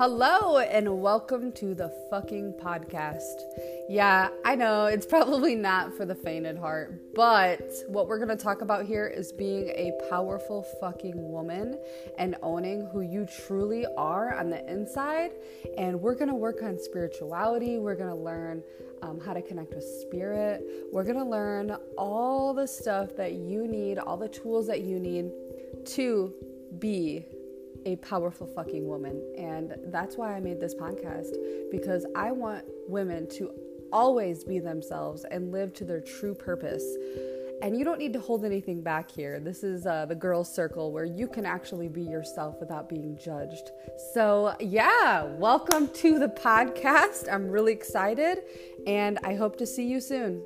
Hello, and welcome to the fucking podcast. Yeah, I know it's probably not for the faint at heart, but what we're gonna talk about here is being a powerful fucking woman and owning who you truly are on the inside. And we're gonna work on spirituality, we're gonna learn um, how to connect with spirit, we're gonna learn all the stuff that you need, all the tools that you need to be a powerful fucking woman. And that's why I made this podcast because I want women to always be themselves and live to their true purpose. And you don't need to hold anything back here. This is uh, the girls' circle where you can actually be yourself without being judged. So, yeah, welcome to the podcast. I'm really excited and I hope to see you soon.